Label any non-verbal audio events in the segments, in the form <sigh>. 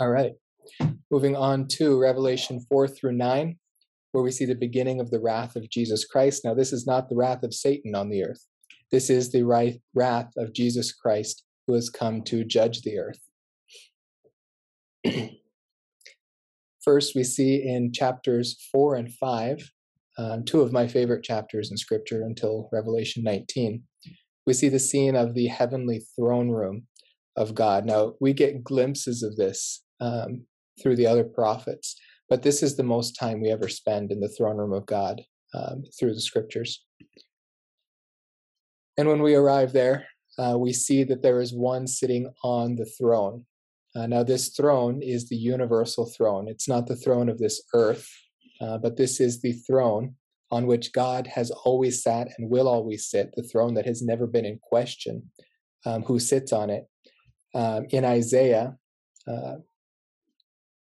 All right. Moving on to Revelation 4 through 9, where we see the beginning of the wrath of Jesus Christ. Now, this is not the wrath of Satan on the earth. This is the wrath of Jesus Christ who has come to judge the earth. <clears throat> First, we see in chapters 4 and 5, um, two of my favorite chapters in Scripture until Revelation 19, we see the scene of the heavenly throne room of God. Now, we get glimpses of this um, through the other prophets, but this is the most time we ever spend in the throne room of God um, through the Scriptures. And when we arrive there, uh, we see that there is one sitting on the throne. Uh, now, this throne is the universal throne. It's not the throne of this earth, uh, but this is the throne on which God has always sat and will always sit, the throne that has never been in question, um, who sits on it. Um, in Isaiah, uh,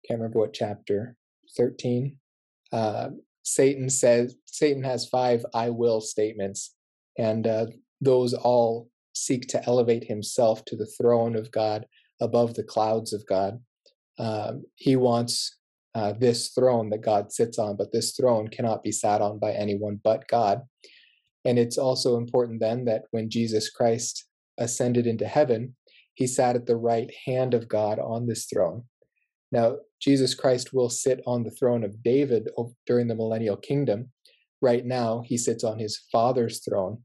can't remember what chapter, 13, uh, Satan says, Satan has five I will statements, and uh, those all seek to elevate himself to the throne of God above the clouds of God. Um, he wants uh, this throne that God sits on, but this throne cannot be sat on by anyone but God. And it's also important then that when Jesus Christ ascended into heaven, he sat at the right hand of God on this throne. Now, Jesus Christ will sit on the throne of David during the millennial kingdom. Right now, he sits on his father's throne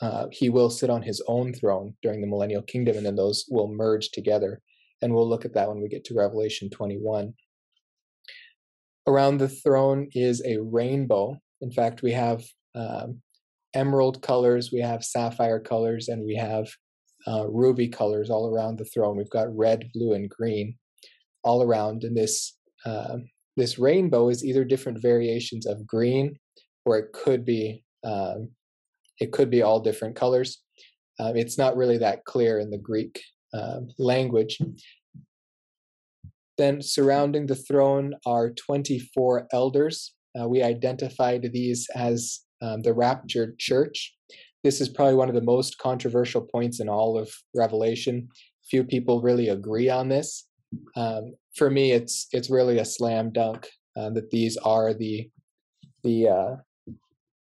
uh, he will sit on his own throne during the millennial kingdom, and then those will merge together. And we'll look at that when we get to Revelation 21. Around the throne is a rainbow. In fact, we have um, emerald colors, we have sapphire colors, and we have uh, ruby colors all around the throne. We've got red, blue, and green all around. And this uh, this rainbow is either different variations of green, or it could be um, it could be all different colors. Uh, it's not really that clear in the Greek uh, language. Then surrounding the throne are 24 elders. Uh, we identified these as um, the raptured church. This is probably one of the most controversial points in all of Revelation. Few people really agree on this. Um, for me, it's it's really a slam dunk uh, that these are the the uh,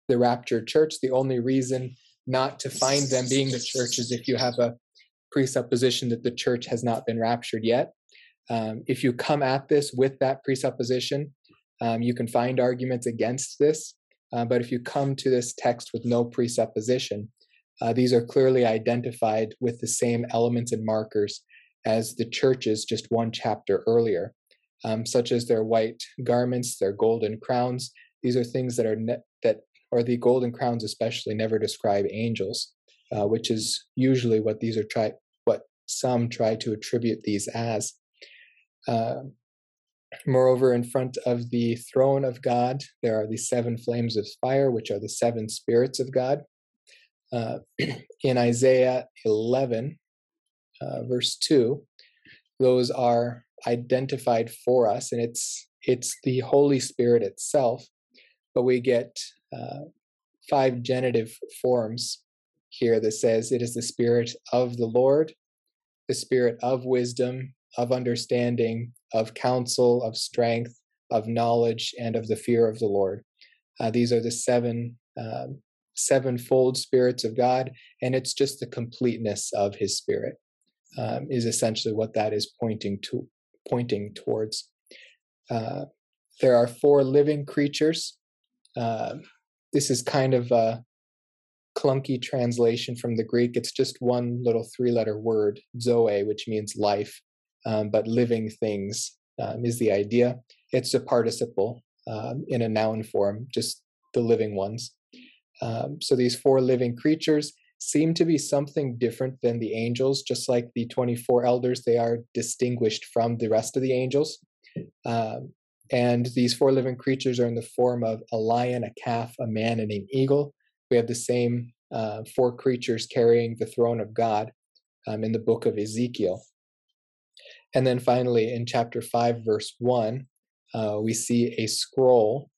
the raptured church. The only reason not to find them being the church is if you have a presupposition that the church has not been raptured yet. Um, if you come at this with that presupposition, um, you can find arguments against this. Uh, but if you come to this text with no presupposition, uh, these are clearly identified with the same elements and markers as the churches just one chapter earlier, um, such as their white garments, their golden crowns. These are things that are ne- that or the golden crowns especially never describe angels, uh, which is usually what these are try what some try to attribute these as. Uh, moreover, in front of the throne of God, there are the seven flames of fire, which are the seven spirits of God. Uh, <clears throat> in Isaiah 11, uh, verse 2, those are identified for us, and it's it's the Holy Spirit itself, but we get uh, five genitive forms here that says it is the spirit of the Lord, the spirit of wisdom, of understanding, of counsel, of strength, of knowledge, and of the fear of the Lord. Uh, these are the seven um, sevenfold spirits of God, and it's just the completeness of His Spirit um, is essentially what that is pointing to, pointing towards. Uh, there are four living creatures. Uh, this is kind of a clunky translation from the Greek. It's just one little three letter word, zoe, which means life, um, but living things um, is the idea. It's a participle um, in a noun form, just the living ones. Um, so these four living creatures seem to be something different than the angels, just like the 24 elders, they are distinguished from the rest of the angels. Um, and these four living creatures are in the form of a lion, a calf, a man, and an eagle. We have the same uh, four creatures carrying the throne of God um, in the book of Ezekiel. And then finally, in chapter 5, verse 1, uh, we see a scroll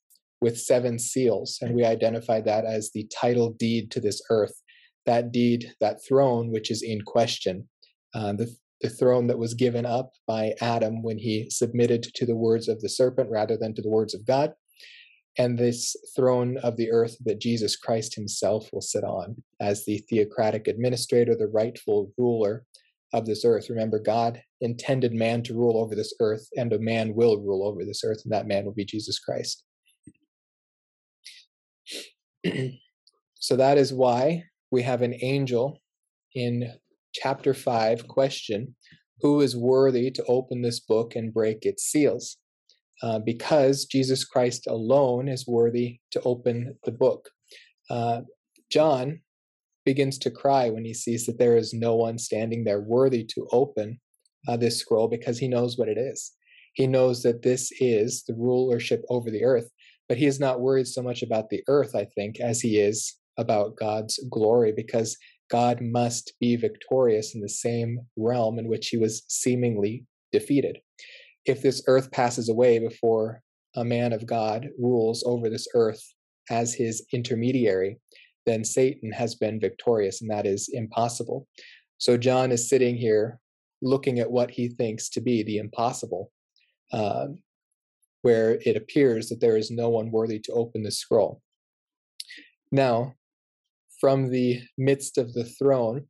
with seven seals, and we identify that as the title deed to this earth. That deed, that throne, which is in question. Uh, the, the throne that was given up by Adam when he submitted to the words of the serpent rather than to the words of God, and this throne of the earth that Jesus Christ himself will sit on as the theocratic administrator, the rightful ruler of this earth. Remember, God intended man to rule over this earth, and a man will rule over this earth, and that man will be Jesus Christ. <clears throat> so that is why we have an angel in chapter 5 question Who is worthy to open this book and break its seals? Uh, because Jesus Christ alone is worthy to open the book. Uh, John begins to cry when he sees that there is no one standing there worthy to open uh, this scroll because he knows what it is. He knows that this is the rulership over the earth, but he is not worried so much about the earth, I think, as he is about God's glory because God must be victorious in the same realm in which he was seemingly defeated. If this earth passes away before a man of God rules over this earth as his intermediary, then Satan has been victorious, and that is impossible. So John is sitting here looking at what he thinks to be the impossible, uh, where it appears that there is no one worthy to open the scroll. Now, from the midst of the throne,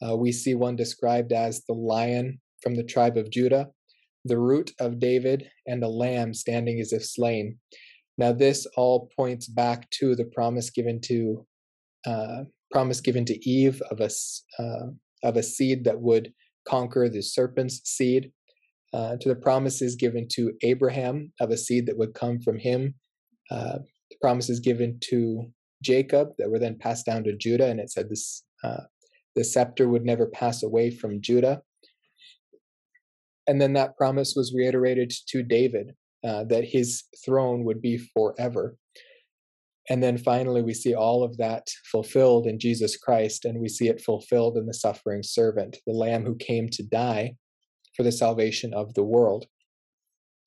uh, we see one described as the lion from the tribe of Judah, the root of David, and a lamb standing as if slain. Now, this all points back to the promise given to uh, promise given to Eve of a uh, of a seed that would conquer the serpent's seed, uh, to the promises given to Abraham of a seed that would come from him, uh, the promises given to Jacob that were then passed down to Judah, and it said this uh, the scepter would never pass away from Judah. And then that promise was reiterated to David uh, that his throne would be forever. And then finally, we see all of that fulfilled in Jesus Christ, and we see it fulfilled in the suffering servant, the Lamb who came to die for the salvation of the world.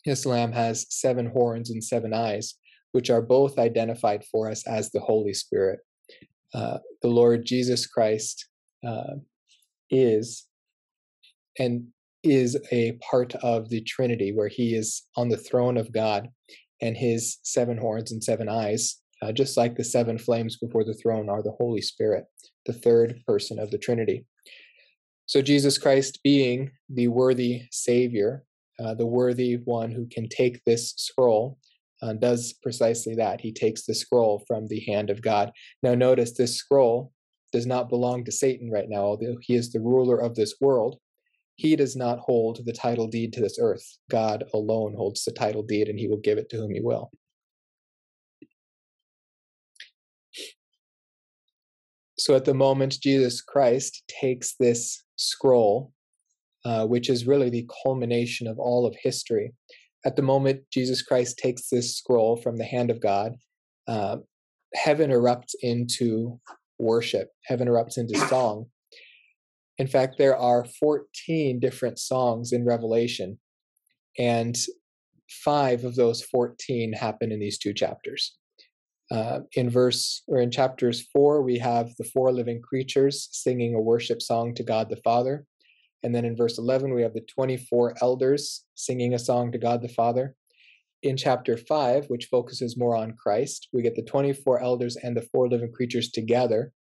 This Lamb has seven horns and seven eyes, which are both identified for us as the Holy Spirit. Uh, the Lord Jesus Christ uh, is and is a part of the Trinity, where he is on the throne of God, and his seven horns and seven eyes uh, just like the seven flames before the throne are the Holy Spirit, the third person of the Trinity. So, Jesus Christ being the worthy Savior, uh, the worthy one who can take this scroll, uh, does precisely that. He takes the scroll from the hand of God. Now, notice this scroll does not belong to Satan right now, although he is the ruler of this world. He does not hold the title deed to this earth. God alone holds the title deed, and he will give it to whom he will. So at the moment, Jesus Christ takes this scroll, uh, which is really the culmination of all of history. At the moment, Jesus Christ takes this scroll from the hand of God. Uh, heaven erupts into worship, heaven erupts into <clears throat> song. In fact, there are 14 different songs in Revelation, and five of those 14 happen in these two chapters. Uh, in verse or in chapters four, we have the four living creatures singing a worship song to God the Father. And then in verse 11, we have the 24 elders singing a song to God the Father. In chapter 5, which focuses more on Christ, we get the 24 elders and the four living creatures together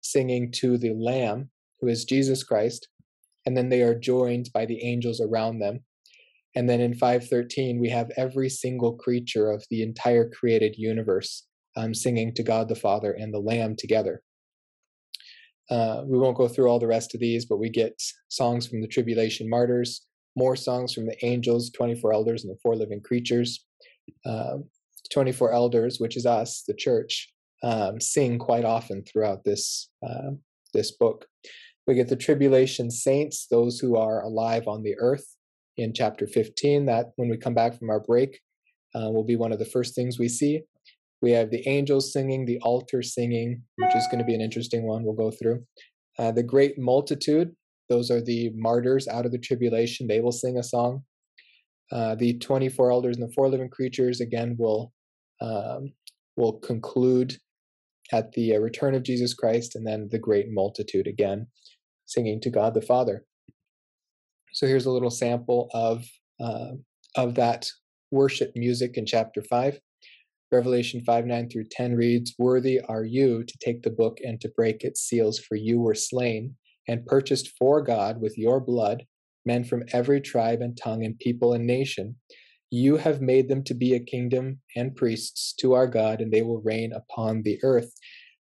singing to the Lamb, who is Jesus Christ. And then they are joined by the angels around them. And then in 513, we have every single creature of the entire created universe um, singing to God the Father and the Lamb together. Uh, we won't go through all the rest of these, but we get songs from the tribulation martyrs, more songs from the angels, 24 elders, and the four living creatures. Uh, 24 elders, which is us, the church, um, sing quite often throughout this uh, this book. We get the tribulation saints, those who are alive on the earth, in chapter 15. That when we come back from our break, uh, will be one of the first things we see. We have the angels singing, the altar singing, which is going to be an interesting one we'll go through. Uh, the great multitude, those are the martyrs out of the tribulation. They will sing a song. Uh, the 24 elders and the four living creatures, again, will, um, will conclude at the uh, return of Jesus Christ, and then the great multitude again, singing to God the Father. So here's a little sample of uh, of that worship music in chapter five. Revelation 5 9 through 10 reads, Worthy are you to take the book and to break its seals, for you were slain and purchased for God with your blood men from every tribe and tongue and people and nation. You have made them to be a kingdom and priests to our God, and they will reign upon the earth.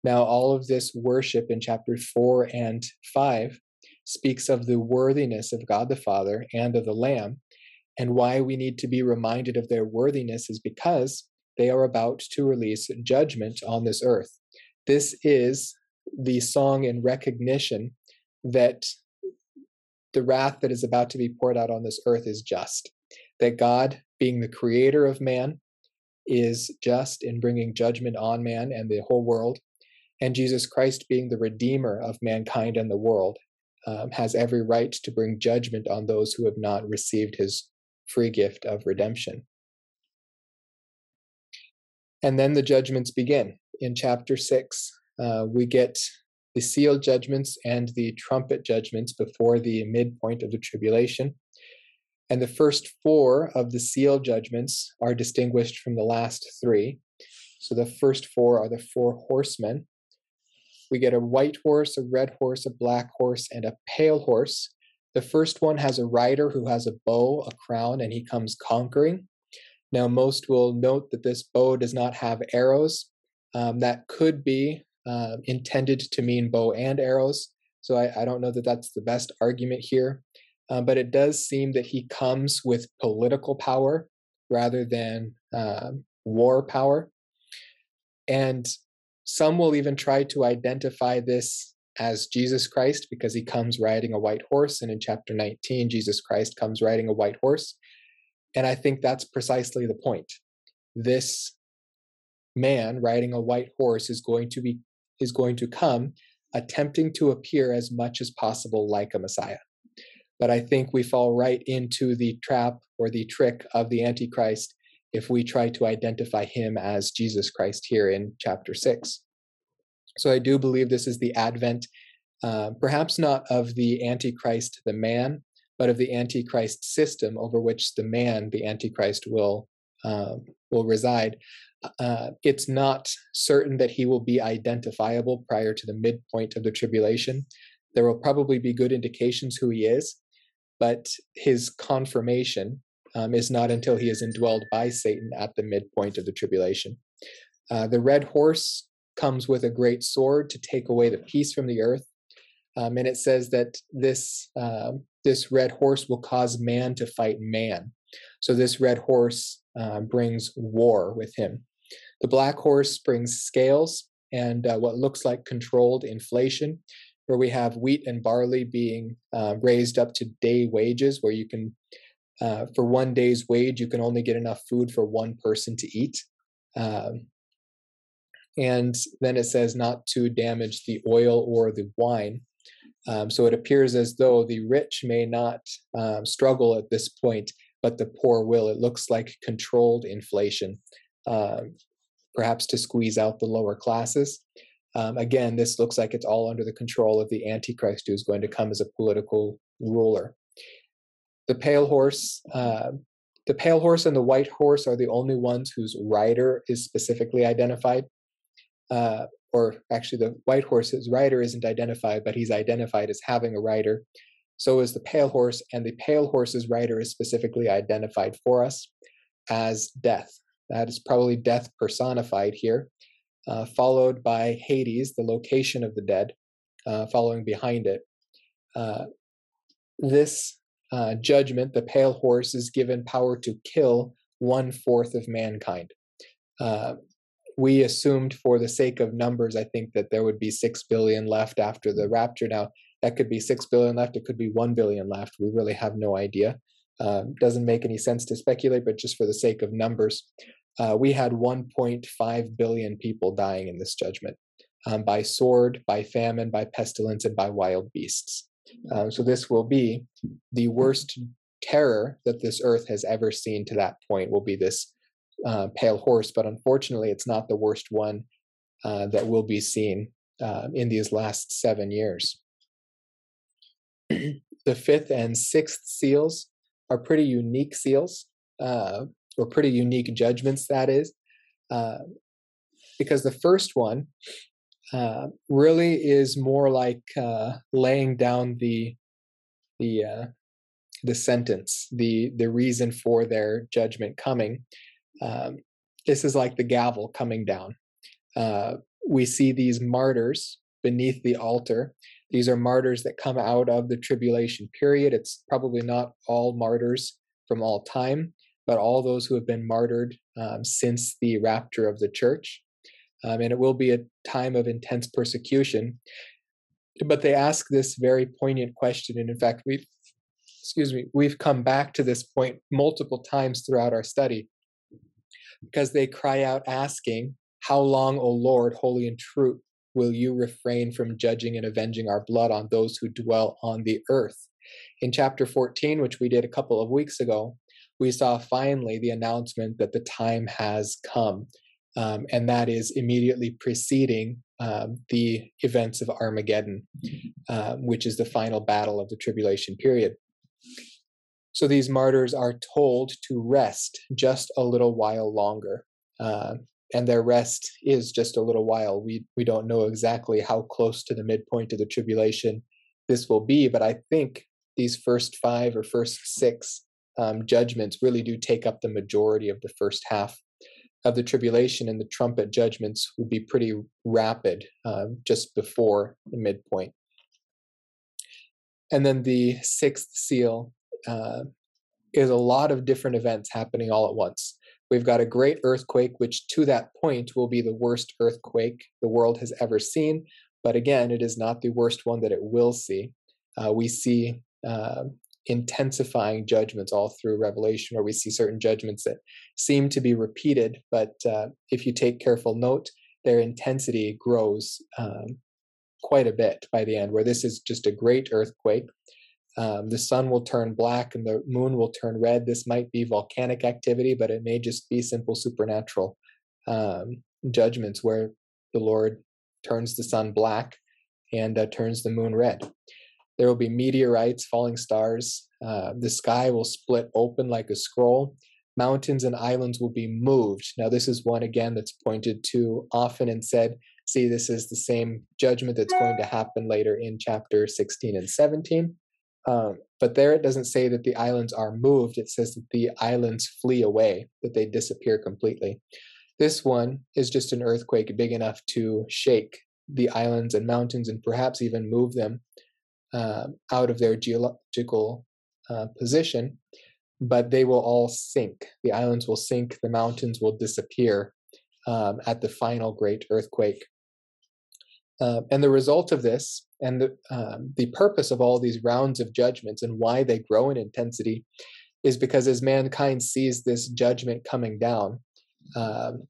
Now, all of this worship in chapter 4 and 5 speaks of the worthiness of God the Father and of the Lamb. And why we need to be reminded of their worthiness is because they are about to release judgment on this earth. This is the song in recognition that the wrath that is about to be poured out on this earth is just. That God, being the creator of man, is just in bringing judgment on man and the whole world. And Jesus Christ, being the redeemer of mankind and the world, um, has every right to bring judgment on those who have not received his free gift of redemption. And then the judgments begin. In chapter 6, uh, we get the seal judgments and the trumpet judgments before the midpoint of the tribulation. And the first four of the seal judgments are distinguished from the last three. So the first four are the four horsemen. We get a white horse, a red horse, a black horse, and a pale horse. The first one has a rider who has a bow, a crown, and he comes conquering. Now, most will note that this bow does not have arrows. Um, that could be uh, intended to mean bow and arrows. So I, I, don't know that that's the best argument here. Uh, but it does seem that he comes with political power rather than uh, war power. And some will even try to identify this as Jesus Christ because he comes riding a white horse. And in chapter 19, Jesus Christ comes riding a white horse. And I think that's precisely the point. This man riding a white horse is going to be is going to come attempting to appear as much as possible like a Messiah. But I think we fall right into the trap or the trick of the Antichrist if we try to identify him as Jesus Christ here in chapter 6. So I do believe this is the advent, uh, perhaps not of the Antichrist, the man, but of the Antichrist system over which the man, the Antichrist, will um, will reside uh, it's not certain that he will be identifiable prior to the midpoint of the tribulation. There will probably be good indications who he is, but his confirmation um, is not until he is indwelled by Satan at the midpoint of the tribulation. Uh, the red horse comes with a great sword to take away the peace from the earth. Um, and it says that this uh, this red horse will cause man to fight man. So this red horse uh, brings war with him. The black horse brings scales and uh, what looks like controlled inflation, where we have wheat and barley being uh, raised up to day wages, where you can, uh, for one day's wage, you can only get enough food for one person to eat. Um, and then it says not to damage the oil or the wine. Um, so it appears as though the rich may not um, struggle at this point, but the poor will. It looks like controlled inflation. Um, perhaps to squeeze out the lower classes. Um, again, this looks like it's all under the control of the Antichrist who is going to come as a political ruler. The pale horse, uh, the pale horse and the white horse are the only ones whose rider is specifically identified. Uh, or actually, the white horse's rider isn't identified, but he's identified as having a rider. So is the pale horse, and the pale horse's rider is specifically identified for us as death. That is probably death personified here, uh, followed by Hades, the location of the dead, uh, following behind it. Uh, this uh, judgment, the pale horse, is given power to kill one fourth of mankind. We assumed, for the sake of numbers, I think that there would be six billion left after the rapture. Now, that could be six billion left, it could be one billion left. We really have no idea. Uh, doesn't make any sense to speculate, but just for the sake of numbers, uh, we had 1.5 billion people dying in this judgment um, by sword, by famine, by pestilence, and by wild beasts. Um, so this will be the worst terror that this earth has ever seen to that point. Will be this uh, pale horse, but unfortunately, it's not the worst one uh, that will be seen uh, in these last seven years. <clears throat> the fifth and sixth seals are pretty unique seals, uh, or pretty unique judgments, that is, uh, because the first one really is more like laying down the the the sentence, the the reason for their judgment coming. Um, this is like the gavel coming down. Uh, we see these martyrs beneath the altar. These are martyrs that come out of the tribulation period. It's probably not all martyrs from all time, but all those who have been martyred um, since the rapture of the church. Um, and it will be a time of intense persecution. But they ask this very poignant question. And in fact, we've, excuse me, we've come back to this point multiple times throughout our study because they cry out asking, How long, O Lord, holy and true, will you refrain from judging and avenging our blood on those who dwell on the earth? In chapter 14, which we did a couple of weeks ago, we saw finally the announcement that the time has come. Um, and that is immediately preceding um, the events of Armageddon, uh, which is the final battle of the tribulation period. So these martyrs are told to rest just a little while longer. Uh, and their rest is just a little while. We we don't know exactly how close to the midpoint of the tribulation this will be, but I think these first five or first six um, judgments really do take up the majority of the first half of the tribulation, and the trumpet judgments would be pretty rapid uh, just before the midpoint. And then the sixth seal uh, is a lot of different events happening all at once. We've got a great earthquake, which to that point will be the worst earthquake the world has ever seen. But again, it is not the worst one that it will see. Uh, we see uh, intensifying judgments all through Revelation, where we see certain judgments that seem to be repeated, but uh, if you take careful note, their intensity grows um, quite a bit by the end, where this is just a great earthquake um, the sun will turn black and the moon will turn red. This might be volcanic activity, but it may just be simple supernatural um, judgments where the Lord turns the sun black and uh, turns the moon red. There will be meteorites, falling stars. Uh, the sky will split open like a scroll. Mountains and islands will be moved. Now, this is one again that's pointed to often and said, see, this is the same judgment that's going to happen later in chapter 16 and 17. Um, but there it doesn't say that the islands are moved. It says that the islands flee away, that they disappear completely. This one is just an earthquake big enough to shake the islands and mountains and perhaps even move them uh, out of their geological uh, position, but they will all sink. The islands will sink, the mountains will disappear um, at the final great earthquake. Uh, and the result of this and the, um, the purpose of all these rounds of judgments and why they grow in intensity is because as mankind sees this judgment coming down, um,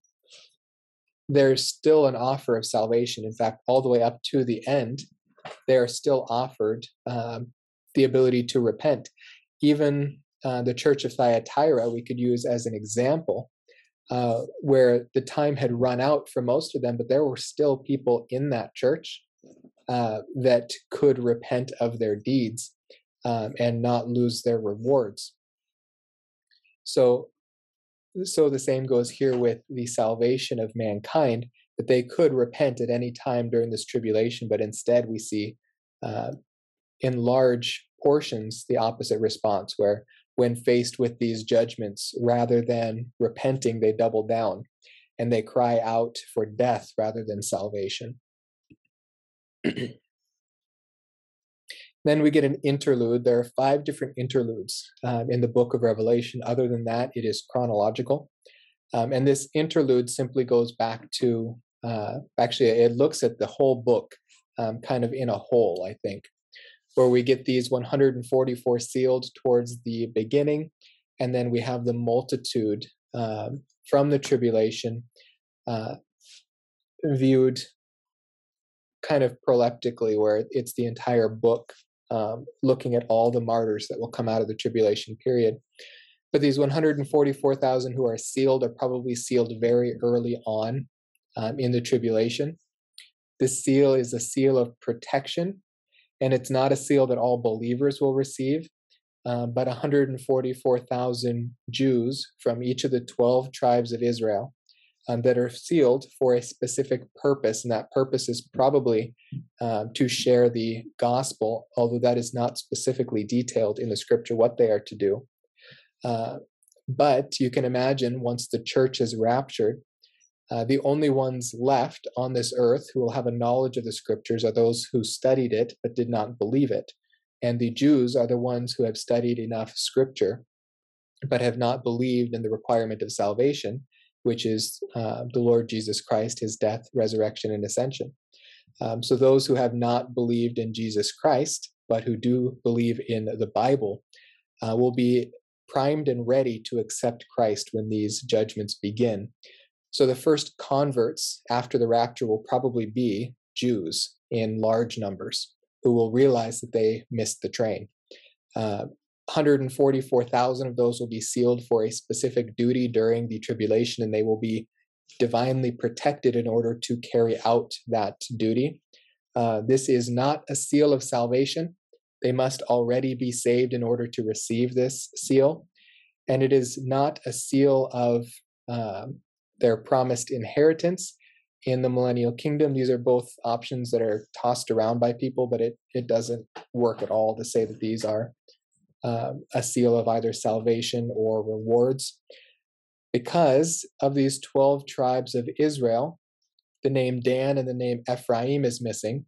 there's still an offer of salvation. In fact, all the way up to the end, they are still offered um, the ability to repent. Even uh, the church of Thyatira, we could use as an example, uh, where the time had run out for most of them, but there were still people in that church uh, that could repent of their deeds um, and not lose their rewards. So, so the same goes here with the salvation of mankind that they could repent at any time during this tribulation, but instead we see uh, in large portions the opposite response, where when faced with these judgments, rather than repenting, they double down and they cry out for death rather than salvation. <clears throat> then we get an interlude. There are five different interludes um, in the book of Revelation. Other than that, it is chronological. Um, and this interlude simply goes back to, uh, actually, it looks at the whole book um, kind of in a whole, I think, where we get these 144 sealed towards the beginning. And then we have the multitude um, from the tribulation uh, viewed kind of proleptically, where it's the entire book um, looking at all the martyrs that will come out of the tribulation period. But these 144,000 who are sealed are probably sealed very early on um, in the tribulation. This seal is a seal of protection. And it's not a seal that all believers will receive, uh, but 144,000 Jews from each of the 12 tribes of Israel um, that are sealed for a specific purpose, and that purpose is probably um, to share the gospel, although that is not specifically detailed in the scripture what they are to do. Uh, but you can imagine once the church is raptured, uh, the only ones left on this earth who will have a knowledge of the scriptures are those who studied it but did not believe it. And the Jews are the ones who have studied enough scripture but have not believed in the requirement of salvation, which is uh, the Lord Jesus Christ, his death, resurrection, and ascension. Um, so those who have not believed in Jesus Christ, but who do believe in the Bible, uh, will be primed and ready to accept Christ when these judgments begin. So the first converts after the rapture will probably be Jews in large numbers who will realize that they missed the train. Uh, 144,000 of those will be sealed for a specific duty during the tribulation, and they will be divinely protected in order to carry out that duty. Uh, this is not a seal of salvation. They must already be saved in order to receive this seal. And it is not a seal of um, their promised inheritance in the millennial kingdom. These are both options that are tossed around by people, but it, it doesn't work at all to say that these are um, a seal of either salvation or rewards. Because of these 12 tribes of Israel, the name Dan and the name Ephraim is missing.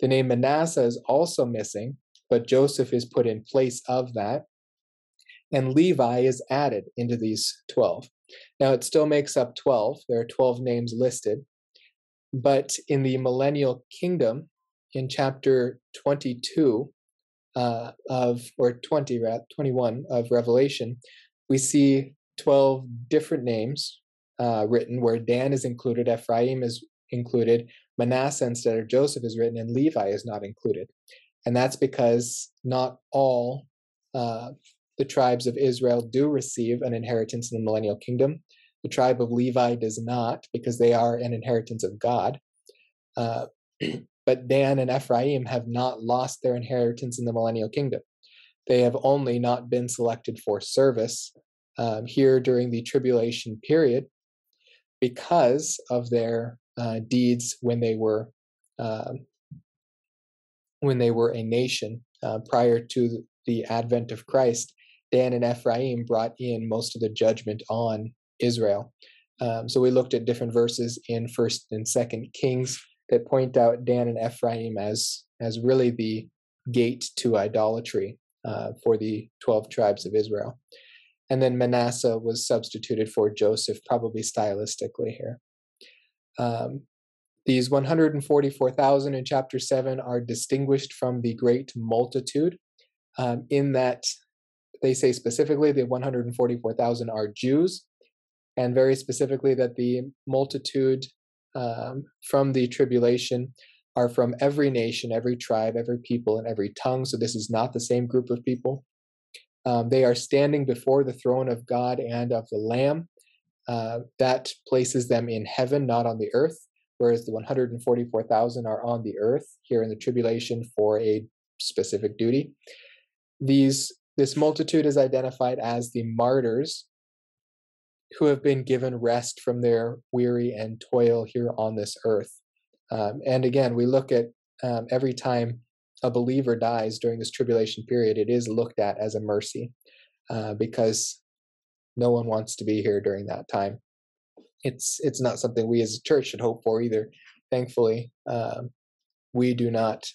The name Manasseh is also missing, but Joseph is put in place of that. And Levi is added into these 12. Now it still makes up 12. There are 12 names listed. But in the millennial kingdom, in chapter 22, uh, of, or 20, 21 of Revelation, we see 12 different names uh, written where Dan is included, Ephraim is included, Manasseh instead of Joseph is written, and Levi is not included. And that's because not all uh, the tribes of Israel do receive an inheritance in the millennial kingdom. The tribe of Levi does not because they are an inheritance of God. Uh, <clears throat> But Dan and Ephraim have not lost their inheritance in the millennial kingdom. They have only not been selected for service um, here during the tribulation period because of their uh, deeds when they were uh, when they were a nation uh, prior to the advent of Christ. Dan and Ephraim brought in most of the judgment on Israel. Um, so we looked at different verses in First and Second Kings that point out Dan and Ephraim as as really the gate to idolatry uh, for the 12 tribes of Israel. And then Manasseh was substituted for Joseph, probably stylistically here. Um, these 144,000 in chapter 7 are distinguished from the great multitude um, in that they say specifically the 144,000 are Jews, and very specifically that the multitude um, from the tribulation are from every nation, every tribe, every people, and every tongue. So this is not the same group of people. Um, they are standing before the throne of God and of the Lamb. Uh, that places them in heaven, not on the earth, whereas the 144,000 are on the earth here in the tribulation for a specific duty. These this multitude is identified as the martyrs who have been given rest from their weary and toil here on this earth. Um, and again, we look at um, every time a believer dies during this tribulation period, it is looked at as a mercy uh, because no one wants to be here during that time. It's it's not something we as a church should hope for either. Thankfully, um, we do not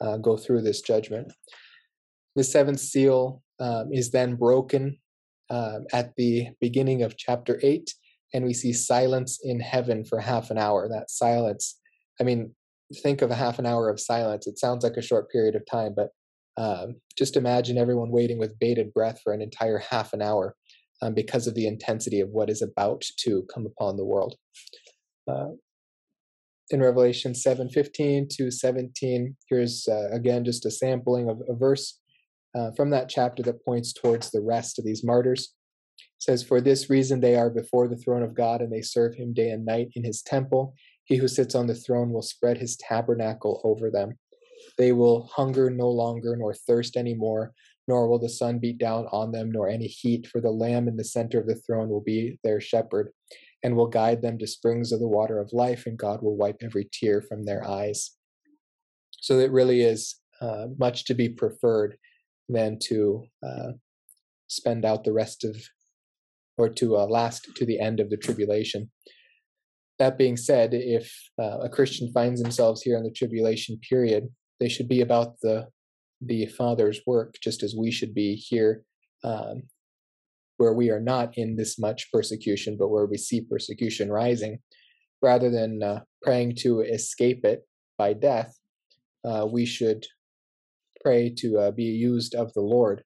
uh, go through this judgment. The seventh seal um, is then broken um, at the beginning of chapter 8, and we see silence in heaven for half an hour. That silence, I mean, think of a half an hour of silence. It sounds like a short period of time, but um, just imagine everyone waiting with bated breath for an entire half an hour um, because of the intensity of what is about to come upon the world. Uh, in Revelation 7:15 to 17, here's uh, again just a sampling of a verse uh, from that chapter that points towards the rest of these martyrs. It says, For this reason they are before the throne of God, and they serve him day and night in his temple. He who sits on the throne will spread his tabernacle over them. They will hunger no longer, nor thirst any more, nor will the sun beat down on them, nor any heat, for the Lamb in the center of the throne will be their shepherd, and will guide them to springs of the water of life, and God will wipe every tear from their eyes. So it really is uh, much to be preferred than to uh, spend out the rest of, or to uh, last to the end of the tribulation. That being said, if uh, a Christian finds themselves here in the tribulation period, they should be about the the Father's work, just as we should be here, um, where we are not in this much persecution, but where we see persecution rising, rather than uh, praying to escape it by death. Uh, we should pray to uh, be used of the Lord.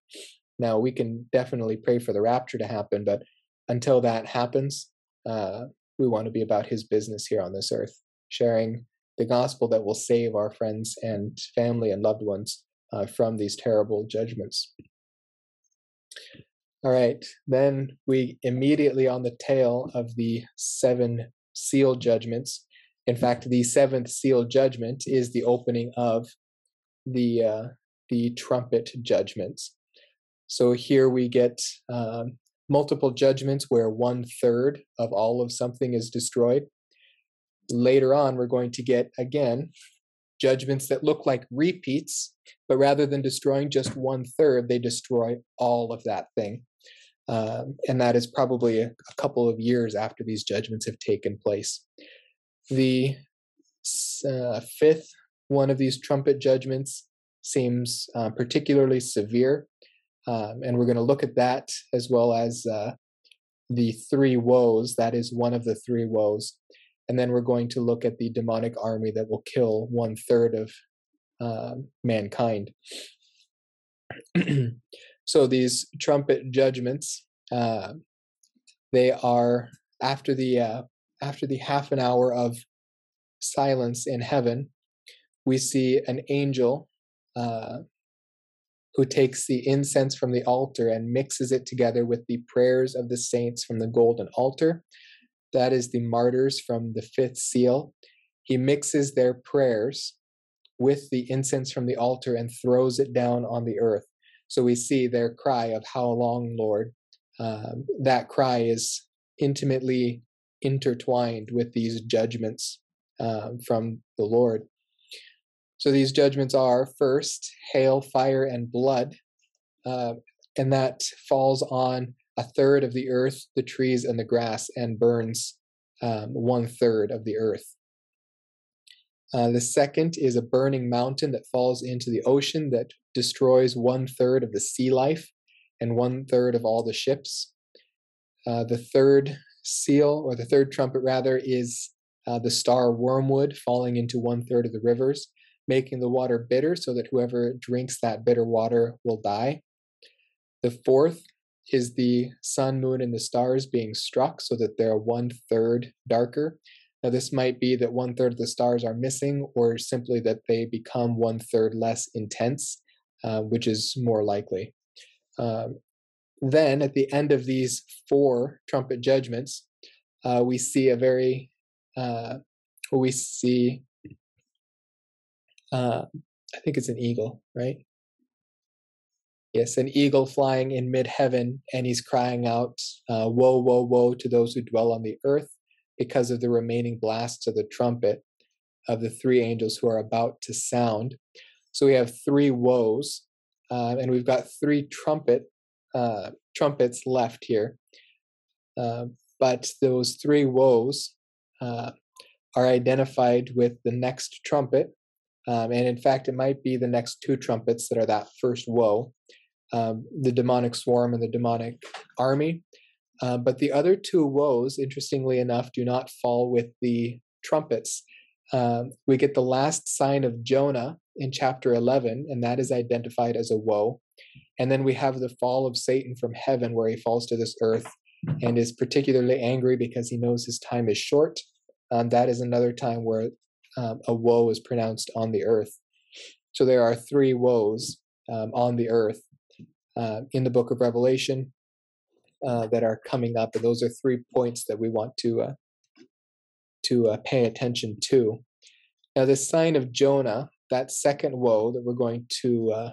Now, we can definitely pray for the rapture to happen, but until that happens, uh, we want to be about His business here on this earth, sharing the gospel that will save our friends and family and loved ones uh, from these terrible judgments. All right, then we immediately on the tail of the seven seal judgments. In fact, the seventh seal judgment is the opening of the uh, the trumpet judgments. So here we get um, multiple judgments where one third of all of something is destroyed. Later on, we're going to get again judgments that look like repeats, but rather than destroying just one third, they destroy all of that thing. Um, and that is probably a, a, couple of years after these judgments have taken place. The uh, fifth one of these trumpet judgments seems uh, particularly severe. Um, and we're going to look at that as well as uh, the three woes. That is one of the three woes. And then we're going to look at the demonic army that will kill one third of uh, mankind. <clears throat> so these trumpet judgments, uh, they are after the uh, after the half an hour of silence in heaven, we see an angel uh, who takes the incense from the altar and mixes it together with the prayers of the saints from the golden altar. That is the martyrs from the fifth seal. He mixes their prayers with the incense from the altar and throws it down on the earth. So we see their cry of, How long, Lord? Um, that cry is intimately intertwined with these judgments um, from the Lord. So these judgments are first hail, fire, and blood, uh, and that falls on a third of the earth, the trees, and the grass, and burns um, one third of the earth. Uh, the second is a burning mountain that falls into the ocean that destroys one third of the sea life and one third of all the ships. Uh, the third seal, or the third trumpet rather, is uh, the star wormwood falling into one third of the rivers making the water bitter so that whoever drinks that bitter water will die. The fourth is the sun, moon, and the stars being struck so that they're one third darker. Now, this might be that one third of the stars are missing, or simply that they become one third less intense, uh, which is more likely. Um, then, at the end of these four trumpet judgments, uh, we see a very, uh, we see uh, I think it's an eagle, right? Yes, an eagle flying in mid heaven, and he's crying out, uh, Woe, woe, woe to those who dwell on the earth because of the remaining blasts of the trumpet of the three angels who are about to sound. So we have three woes, uh, and we've got three trumpet uh, trumpets left here. Uh, but those three woes uh, are identified with the next trumpet, um, and in fact, it might be the next two trumpets that are that first woe um, the demonic swarm and the demonic army. Uh, but the other two woes, interestingly enough, do not fall with the trumpets. Um, we get the last sign of Jonah in chapter 11, and that is identified as a woe. And then we have the fall of Satan from heaven, where he falls to this earth and is particularly angry because he knows his time is short. Um, that is another time where um, a woe is pronounced on the earth. So there are three woes um, on the earth uh, in the book of Revelation uh, that are coming up, and those are three points that we want to uh, to uh, pay attention to. Now, the sign of Jonah that second woe that we're going to uh,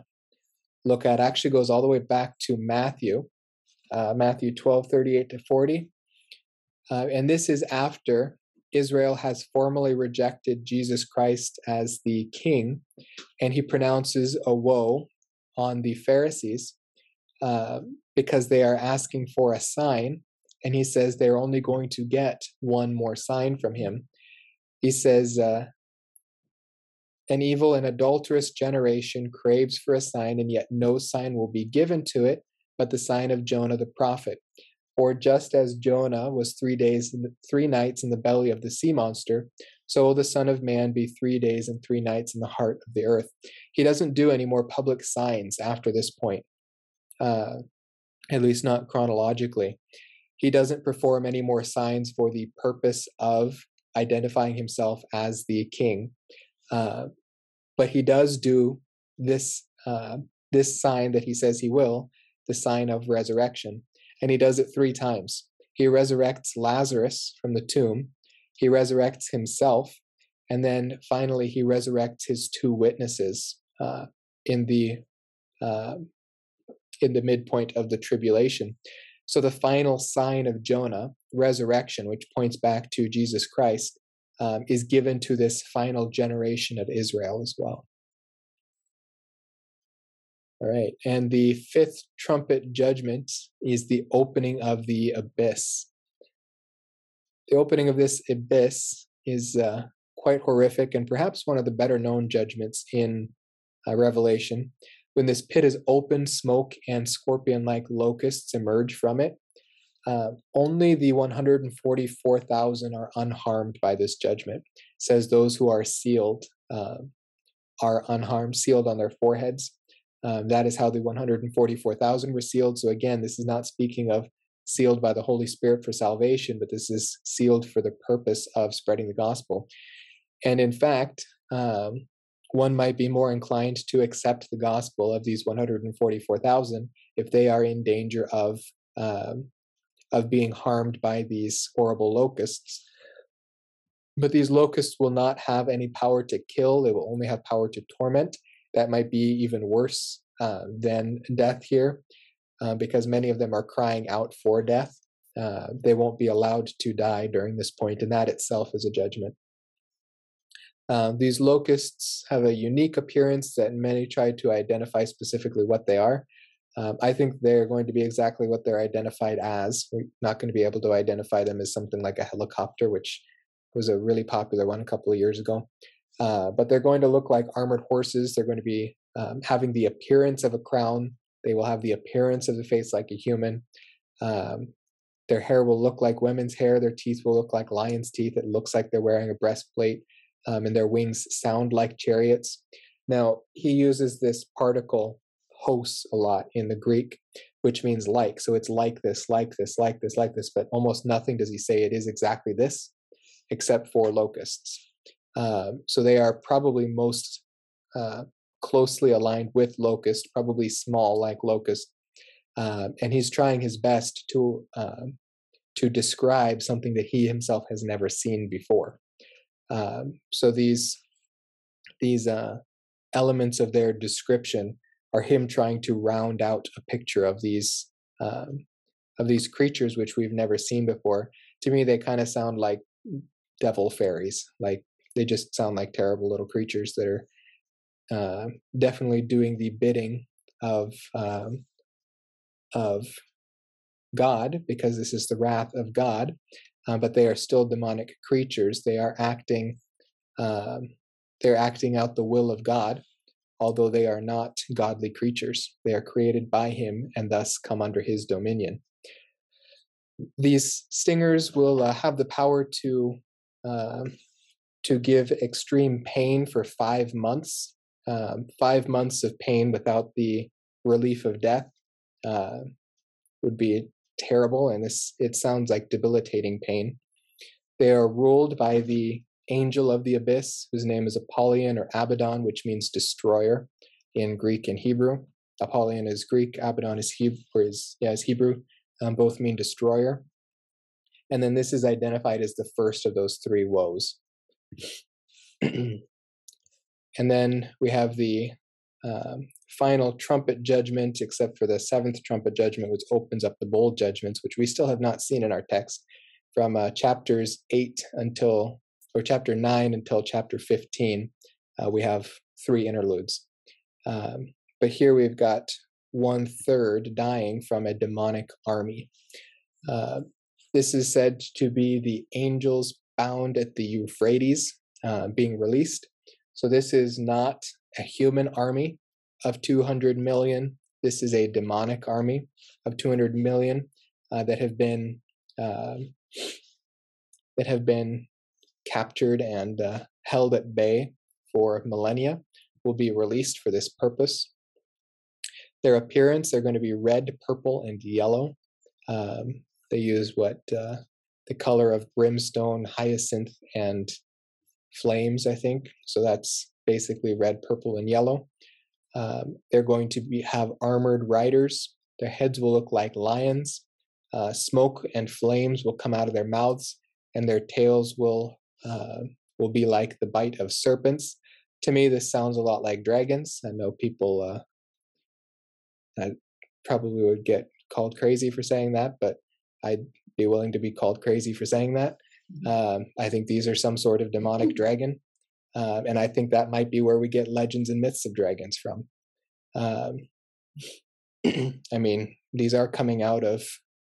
look at actually goes all the way back to Matthew, uh, Matthew 12, 38 to 40. Uh, and this is after Israel has formally rejected Jesus Christ as the king, and he pronounces a woe on the Pharisees uh, because they are asking for a sign. And he says they're only going to get one more sign from him. He says, uh, An evil and adulterous generation craves for a sign, and yet no sign will be given to it but the sign of Jonah the prophet. For just as Jonah was three days, and three nights in the belly of the sea monster, so will the Son of Man be three days and three nights in the heart of the earth. He doesn't do any more public signs after this point, uh, at least not chronologically. He doesn't perform any more signs for the purpose of identifying himself as the king. Uh, but he does do this uh, this sign that he says he will, the sign of resurrection and he does it three times. He resurrects Lazarus from the tomb, he resurrects himself, and then finally he resurrects his two witnesses uh, in the uh, in the midpoint of the tribulation. So the final sign of Jonah, resurrection, which points back to Jesus Christ, um, is given to this final generation of Israel as well. All right. And the fifth trumpet judgment is the opening of the abyss. The opening of this abyss is uh, quite horrific and perhaps one of the better known judgments in uh, Revelation. When this pit is open, smoke and scorpion like locusts emerge from it. Uh, only the 144,000 are unharmed by this judgment. It says those who are sealed uh, are unharmed, sealed on their foreheads. Um, that is how the 144,000 were sealed. So again, this is not speaking of sealed by the Holy Spirit for salvation, but this is sealed for the purpose of spreading the gospel. And in fact, um, one might be more inclined to accept the gospel of these 144,000 if they are in danger of um, of being harmed by these horrible locusts. But these locusts will not have any power to kill; they will only have power to torment that might be even worse uh, than death here, uh, because many of them are crying out for death. Uh, they won't be allowed to die during this point, and that itself is a judgment. Uh, these locusts have a unique appearance that many try to identify specifically what they are. Um, I think they're going to be exactly what they're identified as. We're not going to be able to identify them as something like a helicopter, which was a really popular one a couple of years ago. Uh, but they're going to look like armored horses. They're going to be um, having the appearance of a crown. They will have the appearance of the face like a human. Um, their hair will look like women's hair. Their teeth will look like lion's teeth. It looks like they're wearing a breastplate, um, and their wings sound like chariots. Now, he uses this particle hos a lot in the Greek, which means like. So it's like this, like this, like this, like this, but almost nothing does he say it is exactly this, except for locusts. Um, so they are probably most uh, closely aligned with locust, probably small like locust. Um, and he's trying his best to um, to describe something that he himself has never seen before. Um, so these these uh, elements of their description are him trying to round out a picture of these um, of these creatures which we've never seen before. To me, they kind of sound like devil fairies, like they just sound like terrible little creatures that are uh, definitely doing the bidding of um, of God because this is the wrath of God, uh, but they are still demonic creatures. They are acting um, they're acting out the will of God, although they are not godly creatures. They are created by Him and thus come under His dominion. These stingers will uh, have the power to uh, to give extreme pain for five months, um, five months of pain without the relief of death uh, would be terrible, and this it sounds like debilitating pain. They are ruled by the angel of the abyss, whose name is Apollyon or Abaddon, which means destroyer in Greek and Hebrew. Apollyon is Greek, Abaddon is Hebrew, is, yeah, is Hebrew. Um, both mean destroyer. And then this is identified as the first of those three woes. <clears throat> and then we have the um, final trumpet judgment, except for the seventh trumpet judgment, which opens up the bowl judgments, which we still have not seen in our text from uh, chapters 8 until, or chapter 9 until chapter 15. Uh, we have three interludes. Um, but here we've got one third dying from a demonic army. Uh, this is said to be the angels bound at the Euphrates uh, being released. So this is not a human army of 200 million. This is a demonic army of 200 million uh, that have been um, that have been captured and uh, held at bay for millennia will be released for this purpose. Their appearance, they're going to be red, purple, and yellow. Um, they use what uh, the color of brimstone, hyacinth, and flames, I think. So that's basically red, purple, and yellow. Um, they're going to be, have armored riders. Their heads will look like lions. Uh, smoke and flames will come out of their mouths, and their tails will uh, will be like the bite of serpents. To me, this sounds a lot like dragons. I know people uh, I probably would get called crazy for saying that, but I'd be willing to be called crazy for saying that. Mm-hmm. Um, I think these are some sort of demonic <laughs> dragon. Um, and I think that might be where we get legends and myths of dragons from. Um, <clears throat> I mean, these are coming out of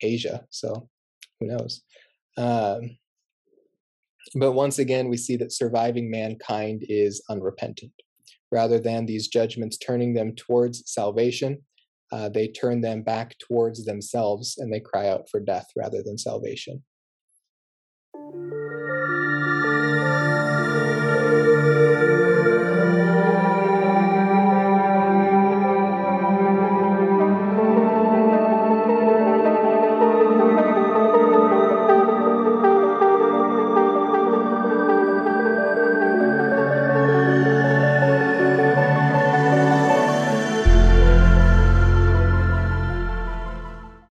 Asia, so who knows? Um, but once again, we see that surviving mankind is unrepentant. Rather than these judgments turning them towards salvation, uh, they turn them back towards themselves and they cry out for death rather than salvation.